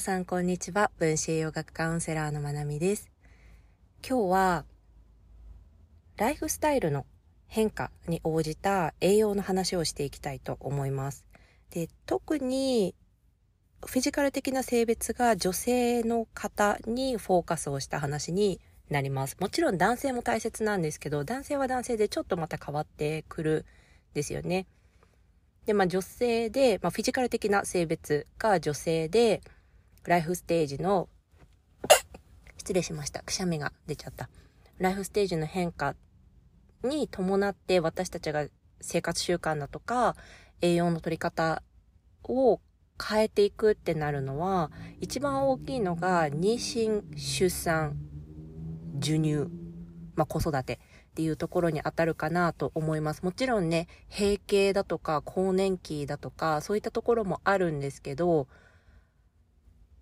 皆さんこんにちは。分子栄養学カウンセラーのまなみです。今日は、ライフスタイルの変化に応じた栄養の話をしていきたいと思います。で、特に、フィジカル的な性別が女性の方にフォーカスをした話になります。もちろん男性も大切なんですけど、男性は男性でちょっとまた変わってくるんですよね。で、まあ女性で、まあフィジカル的な性別が女性で、ライフステージの、失礼しました。くしゃみが出ちゃった。ライフステージの変化に伴って私たちが生活習慣だとか栄養の取り方を変えていくってなるのは一番大きいのが妊娠、出産、授乳、まあ、子育てっていうところに当たるかなと思います。もちろんね、閉経だとか更年期だとかそういったところもあるんですけど、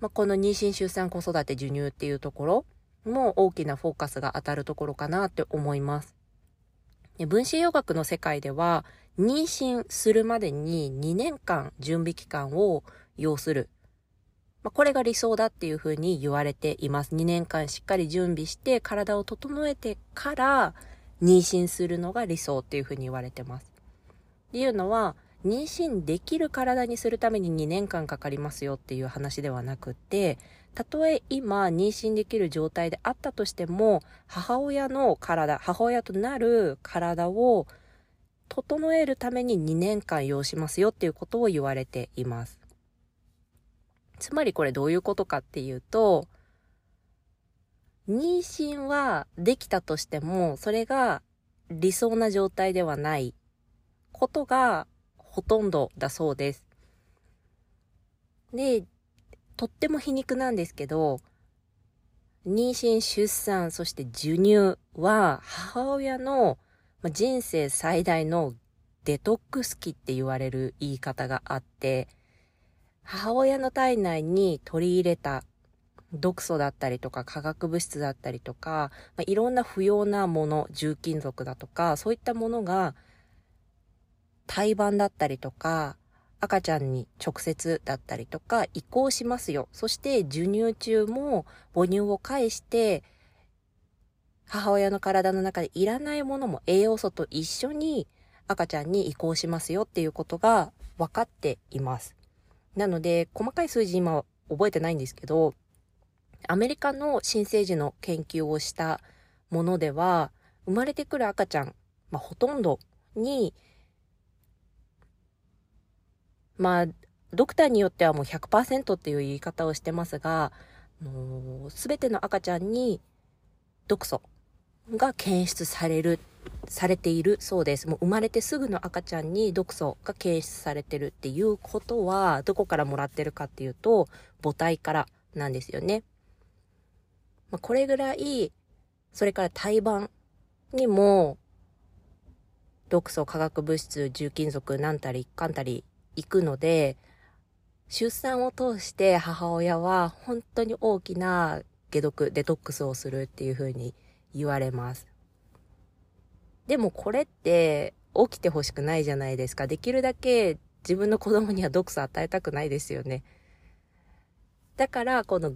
まあ、この妊娠、出産、子育て、授乳っていうところも大きなフォーカスが当たるところかなって思います。分子栄養学の世界では、妊娠するまでに2年間準備期間を要する。まあ、これが理想だっていうふうに言われています。2年間しっかり準備して体を整えてから妊娠するのが理想っていうふうに言われてます。っていうのは、妊娠できる体にするために2年間かかりますよっていう話ではなくて、たとえ今妊娠できる状態であったとしても、母親の体、母親となる体を整えるために2年間要しますよっていうことを言われています。つまりこれどういうことかっていうと、妊娠はできたとしても、それが理想な状態ではないことがほとんどだそうです。で、とっても皮肉なんですけど、妊娠、出産、そして授乳は母親の人生最大のデトックス期って言われる言い方があって、母親の体内に取り入れた毒素だったりとか化学物質だったりとか、まあ、いろんな不要なもの、重金属だとか、そういったものが胎盤だったりとか、赤ちゃんに直接だったりとか移行しますよ。そして授乳中も母乳を介して母親の体の中でいらないものも栄養素と一緒に赤ちゃんに移行しますよっていうことが分かっています。なので、細かい数字今覚えてないんですけど、アメリカの新生児の研究をしたものでは、生まれてくる赤ちゃん、まあ、ほとんどにまあ、ドクターによってはもう100%っていう言い方をしてますが、すべての赤ちゃんに毒素が検出される、されているそうです。もう生まれてすぐの赤ちゃんに毒素が検出されてるっていうことは、どこからもらってるかっていうと、母体からなんですよね。まあ、これぐらい、それから胎盤にも、毒素、化学物質、重金属、なんたり、かんたり行くので、出産を通して母親は本当に大きな解毒、デトックスをするっていう風に言われます。でもこれって起きてほしくないじゃないですか。できるだけ自分の子供には毒素与えたくないですよね。だからこの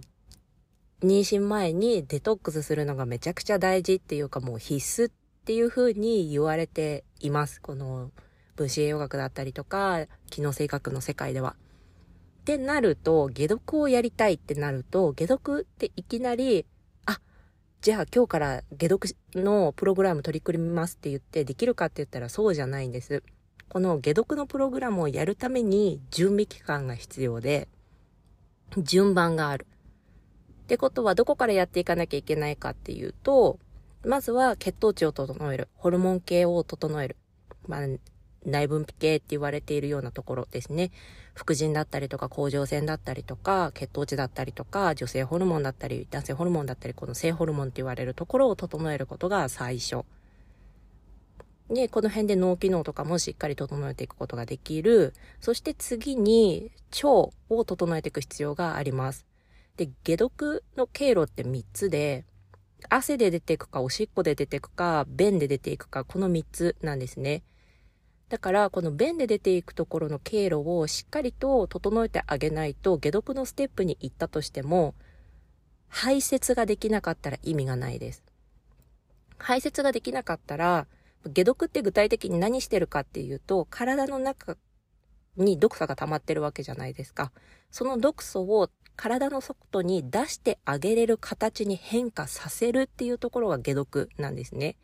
妊娠前にデトックスするのがめちゃくちゃ大事っていうかもう必須っていう風に言われています。この分子栄養学だったりとか、機能性学の世界では。ってなると、解毒をやりたいってなると、解毒っていきなり、あ、じゃあ今日から解毒のプログラム取り組みますって言ってできるかって言ったらそうじゃないんです。この解毒のプログラムをやるために準備期間が必要で、順番がある。ってことはどこからやっていかなきゃいけないかっていうと、まずは血糖値を整える。ホルモン系を整える。まあ、内分泌系って言われているようなところですね。副腎だったりとか、甲状腺だったりとか、血糖値だったりとか、女性ホルモンだったり、男性ホルモンだったり、この性ホルモンって言われるところを整えることが最初。で、この辺で脳機能とかもしっかり整えていくことができる。そして次に腸を整えていく必要があります。で、解毒の経路って3つで、汗で出ていくか、おしっこで出ていくか、便で出ていくか、この3つなんですね。だからこの便で出ていくところの経路をしっかりと整えてあげないと解毒のステップに行ったとしても排泄ができなかったら意味がないです。排泄ができなかったら解毒って具体的に何してるかっていうと体の中に毒素が溜まってるわけじゃないですか。その毒素を体の外に出してあげれる形に変化させるっていうところが解毒なんですね。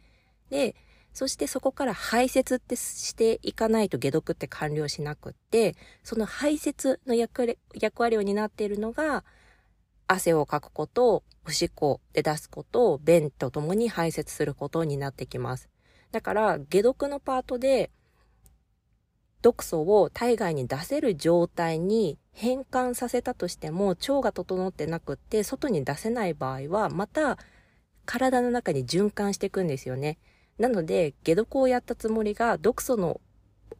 で、そしてそこから排泄ってしていかないと解毒って完了しなくって、その排泄の役割を担っているのが、汗をかくこと、おしっこで出すこと、便とともに排泄することになってきます。だから、解毒のパートで、毒素を体外に出せる状態に変換させたとしても、腸が整ってなくって、外に出せない場合は、また、体の中に循環していくんですよね。なので、解毒をやったつもりが毒素の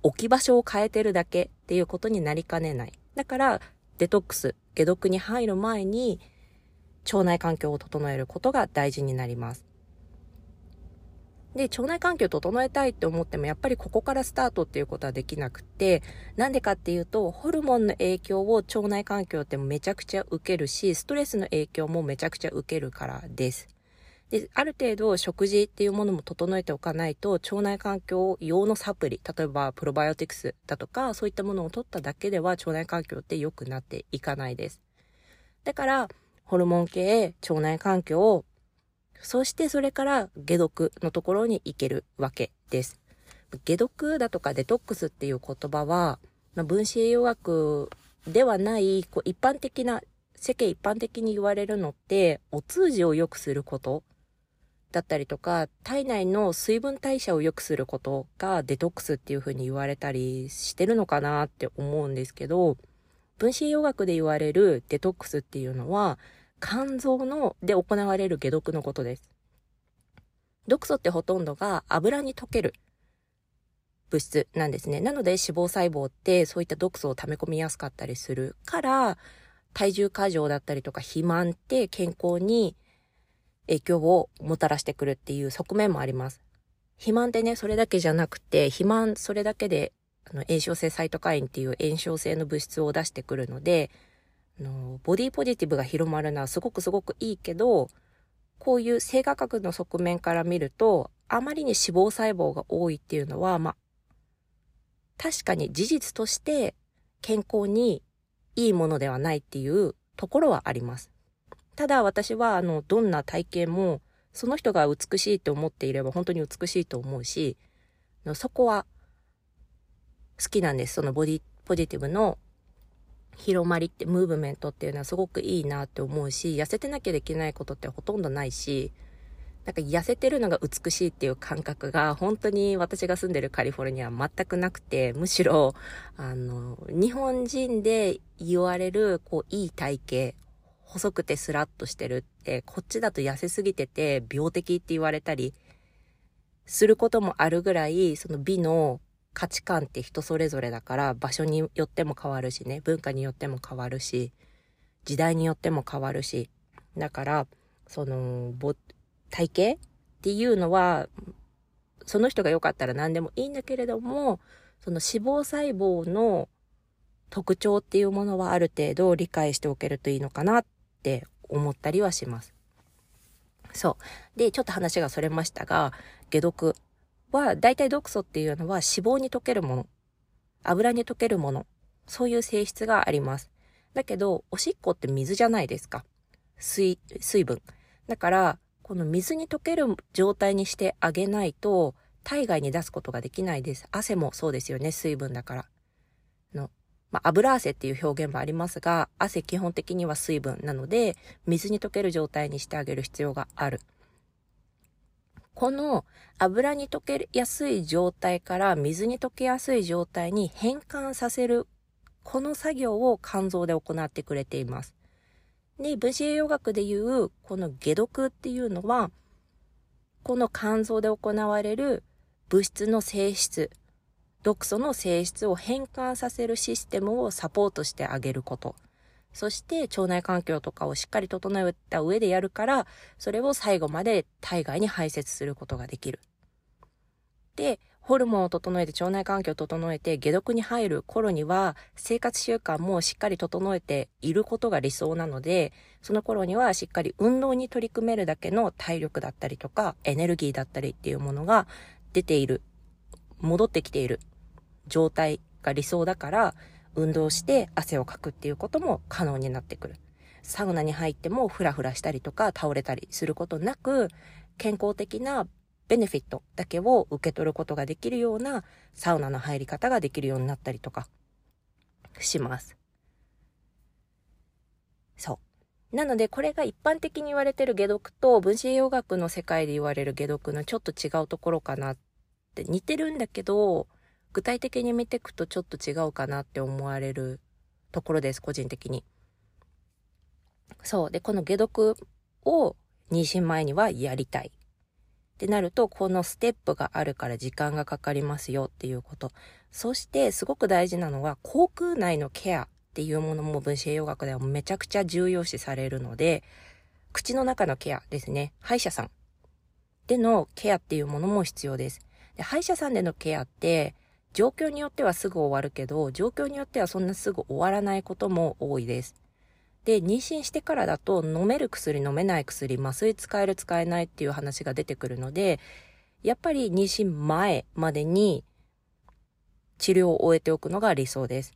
置き場所を変えてるだけっていうことになりかねない。だから、デトックス、解毒に入る前に、腸内環境を整えることが大事になります。で、腸内環境を整えたいって思っても、やっぱりここからスタートっていうことはできなくて、なんでかっていうと、ホルモンの影響を腸内環境ってめちゃくちゃ受けるし、ストレスの影響もめちゃくちゃ受けるからです。で、ある程度食事っていうものも整えておかないと、腸内環境用のサプリ、例えばプロバイオティクスだとか、そういったものを取っただけでは腸内環境って良くなっていかないです。だから、ホルモン系、腸内環境、そしてそれから解毒のところに行けるわけです。解毒だとかデトックスっていう言葉は、まあ、分子栄養学ではない、こう一般的な、世間一般的に言われるのって、お通じを良くすることだったりとか、体内の水分代謝を良くすることがデトックスっていう風に言われたりしてるのかなって思うんですけど、分子栄養学で言われるデトックスっていうのは、肝臓ので行われる解毒のことです。毒素ってほとんどが油に溶ける物質なんですね。なので脂肪細胞ってそういった毒素を溜め込みやすかったりするから、体重過剰だったりとか肥満って健康に影響をもたらしてくるっていう側面もあります。肥満ってね、それだけじゃなくて、肥満それだけで、あの、炎症性サイトカインっていう炎症性の物質を出してくるので、あの、ボディポジティブが広まるのはすごくすごくいいけど、こういう生化学の側面から見ると、あまりに脂肪細胞が多いっていうのは、まあ、確かに事実として健康にいいものではないっていうところはあります。ただ私はあのどんな体型もその人が美しいと思っていれば本当に美しいと思うしそこは好きなんです。そのボディポジティブの広まりってムーブメントっていうのはすごくいいなって思うし痩せてなきゃできないことってほとんどないしなんか痩せてるのが美しいっていう感覚が本当に私が住んでるカリフォルニアは全くなくてむしろあの日本人で言われるこういい体型細くてスラッとしてるって、こっちだと痩せすぎてて病的って言われたりすることもあるぐらい、その美の価値観って人それぞれだから場所によっても変わるしね、文化によっても変わるし、時代によっても変わるし、だから、その、体型っていうのは、その人が良かったら何でもいいんだけれども、その脂肪細胞の特徴っていうものはある程度理解しておけるといいのかなっって思ったりはします。そう。で、ちょっと話がそれましたが、解毒は、大体毒素っていうのは脂肪に溶けるもの、油に溶けるもの、そういう性質があります。だけど、おしっこって水じゃないですか。水、水分。だから、この水に溶ける状態にしてあげないと、体外に出すことができないです。汗もそうですよね、水分だから。まあ、油汗っていう表現もありますが、汗基本的には水分なので、水に溶ける状態にしてあげる必要がある。この油に溶けやすい状態から水に溶けやすい状態に変換させる、この作業を肝臓で行ってくれています。で、分子栄養学でいう、この解毒っていうのは、この肝臓で行われる物質の性質、毒素の性質を変換させるシステムをサポートしてあげること。そして腸内環境とかをしっかり整えた上でやるから、それを最後まで体外に排泄することができる。で、ホルモンを整えて腸内環境を整えて解毒に入る頃には生活習慣もしっかり整えていることが理想なのでその頃にはしっかり運動に取り組めるだけの体力だったりとかエネルギーだったりっていうものが出ている戻ってきている状態が理想だから運動して汗をかくっていうことも可能になってくる。サウナに入ってもフラフラしたりとか倒れたりすることなく健康的なベネフィットだけを受け取ることができるようなサウナの入り方ができるようになったりとかします。そう。なのでこれが一般的に言われてる解毒と分子栄養学の世界で言われる解毒のちょっと違うところかなって似てるんだけど具体的に見ていくとちょっと違うかなって思われるところです個人的に。そう。で、この解毒を妊娠前にはやりたい。ってなると、このステップがあるから時間がかかりますよっていうこと。そして、すごく大事なのは、口腔内のケアっていうものも分子栄養学ではめちゃくちゃ重要視されるので、口の中のケアですね。歯医者さんでのケアっていうものも必要です。で歯医者さんでのケアって、状況によってはすぐ終わるけど、状況によってはそんなすぐ終わらないことも多いです。で、妊娠してからだと飲める薬、飲めない薬、麻酔使える、使えないっていう話が出てくるので、やっぱり妊娠前までに治療を終えておくのが理想です。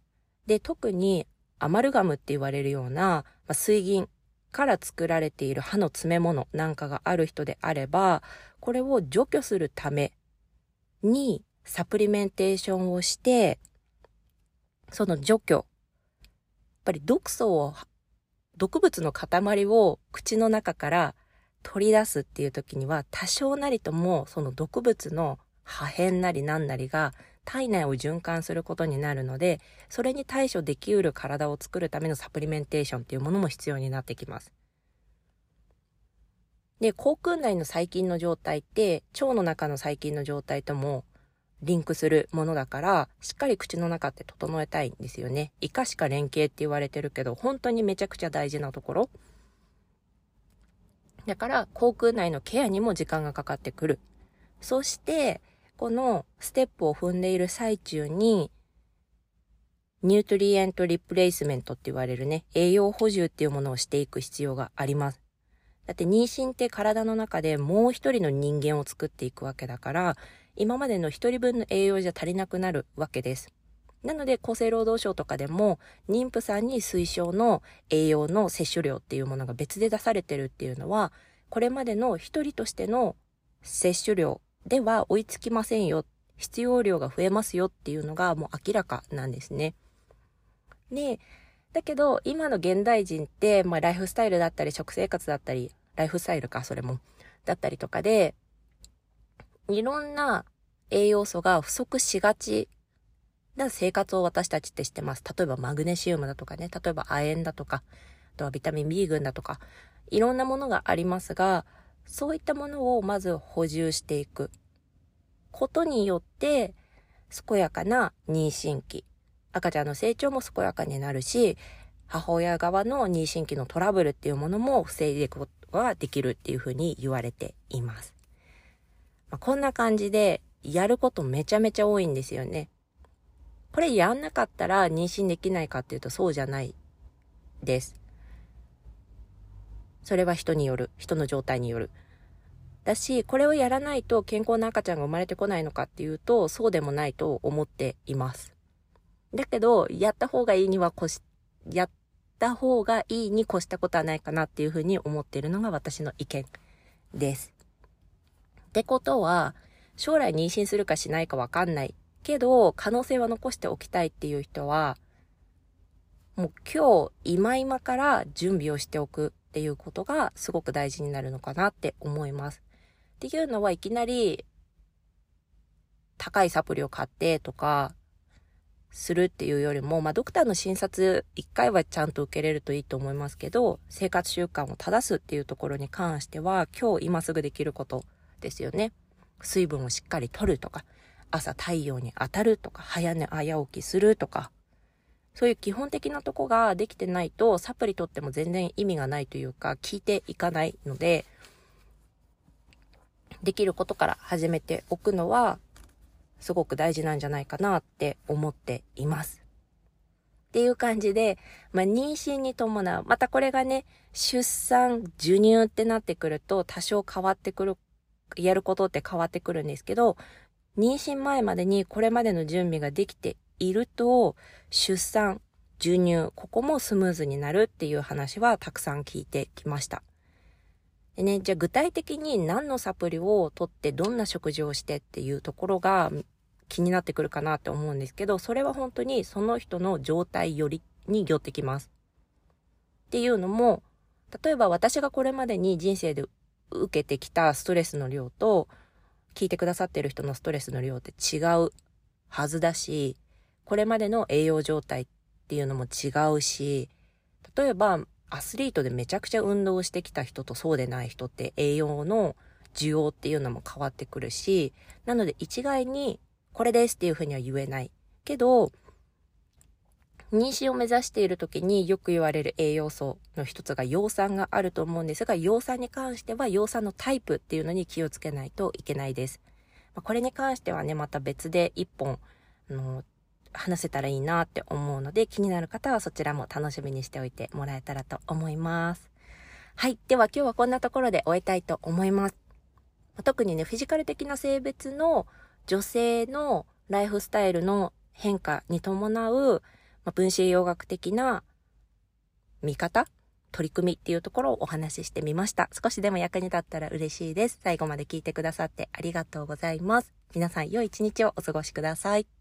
で、特にアマルガムって言われるような、まあ、水銀から作られている歯の詰め物なんかがある人であれば、これを除去するためにサプリメンテーションをして、その除去、やっぱり毒素を毒物の塊を口の中から取り出すっていう時には多少なりともその毒物の破片なりなんなりが体内を循環することになるのでそれに対処できうる体を作るためのサプリメンテーションっていうものも必要になってきます。で、口腔内の細菌の状態って腸の中の細菌の状態ともリンクするものだから、しっかり口の中って整えたいんですよね。イカしか連携って言われてるけど、本当にめちゃくちゃ大事なところ。だから、口腔内のケアにも時間がかかってくる。そして、このステップを踏んでいる最中に、ニュートリエントリプレイスメントって言われるね、栄養補充っていうものをしていく必要があります。だって妊娠って体の中でもう一人の人間を作っていくわけだから、今までの一人分の栄養じゃ足りなくなるわけです。なので厚生労働省とかでも妊婦さんに推奨の栄養の摂取量っていうものが別で出されてるっていうのはこれまでの一人としての摂取量では追いつきませんよ必要量が増えますよっていうのがもう明らかなんですね。でだけど今の現代人って、まあ、ライフスタイルだったり食生活だったりライフスタイルかそれもだったりとかでいろんな栄養素が不足しがちな生活を私たちってしてます。例えばマグネシウムだとかね、例えば亜鉛だとか、あとはビタミン B 群だとか、いろんなものがありますが、そういったものをまず補充していく。ことによって、健やかな妊娠期、赤ちゃんの成長も健やかになるし、母親側の妊娠期のトラブルっていうものも防いでいくことができるっていうふうに言われています。まあ、こんな感じで、やることめちゃめちゃ多いんですよね。これやんなかったら妊娠できないかっていうとそうじゃないです。それは人による。人の状態による。だし、これをやらないと健康な赤ちゃんが生まれてこないのかっていうと、そうでもないと思っています。だけど、やった方がいいには越し、やった方がいいに越したことはないかなっていうふうに思っているのが私の意見です。ってことは、将来妊娠するかしないかわかんないけど、可能性は残しておきたいっていう人は、もう今日、今今から準備をしておくっていうことがすごく大事になるのかなって思います。っていうのはいきなり高いサプリを買ってとかするっていうよりも、まあドクターの診察一回はちゃんと受けれるといいと思いますけど、生活習慣を正すっていうところに関しては今日今すぐできることですよね。水分をしっかりとるとか、朝太陽に当たるとか、早寝早起きするとか、そういう基本的なとこができてないと、サプリとっても全然意味がないというか、効いていかないので、できることから始めておくのはすごく大事なんじゃないかなって思っています。っていう感じで、まあ、妊娠に伴う、またこれがね、出産、授乳ってなってくると多少変わってくる、やることって変わってくるんですけど、妊娠前までにこれまでの準備ができていると、出産、授乳、ここもスムーズになるっていう話はたくさん聞いてきました。でね、じゃあ具体的に何のサプリを取ってどんな食事をしてっていうところが気になってくるかなって思うんですけど、それは本当にその人の状態よりによってきます。っていうのも、例えば私がこれまでに人生で受けてきたストレスの量と、聞いてくださってる人のストレスの量って違うはずだし、これまでの栄養状態っていうのも違うし、例えばアスリートでめちゃくちゃ運動してきた人とそうでない人って栄養の需要っていうのも変わってくるし、なので一概にこれですっていうふうには言えない。けど、妊娠を目指している時によく言われる栄養素の一つが葉酸があると思うんですが、葉酸に関しては葉酸のタイプっていうのに気をつけないといけないです。まこれに関してはね、また別で一本、あの、話せたらいいなって思うので、気になる方はそちらも楽しみにしておいてもらえたらと思います。はい。では今日はこんなところで終えたいと思います。特にね、フィジカル的な性別の女性のライフスタイルの変化に伴う、ま分子栄養学的な見方取り組みっていうところをお話ししてみました。少しでも役に立ったら嬉しいです。最後まで聞いてくださってありがとうございます。皆さん良い一日をお過ごしください。